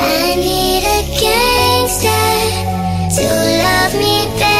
I need a gangster to love me better.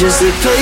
Just a paper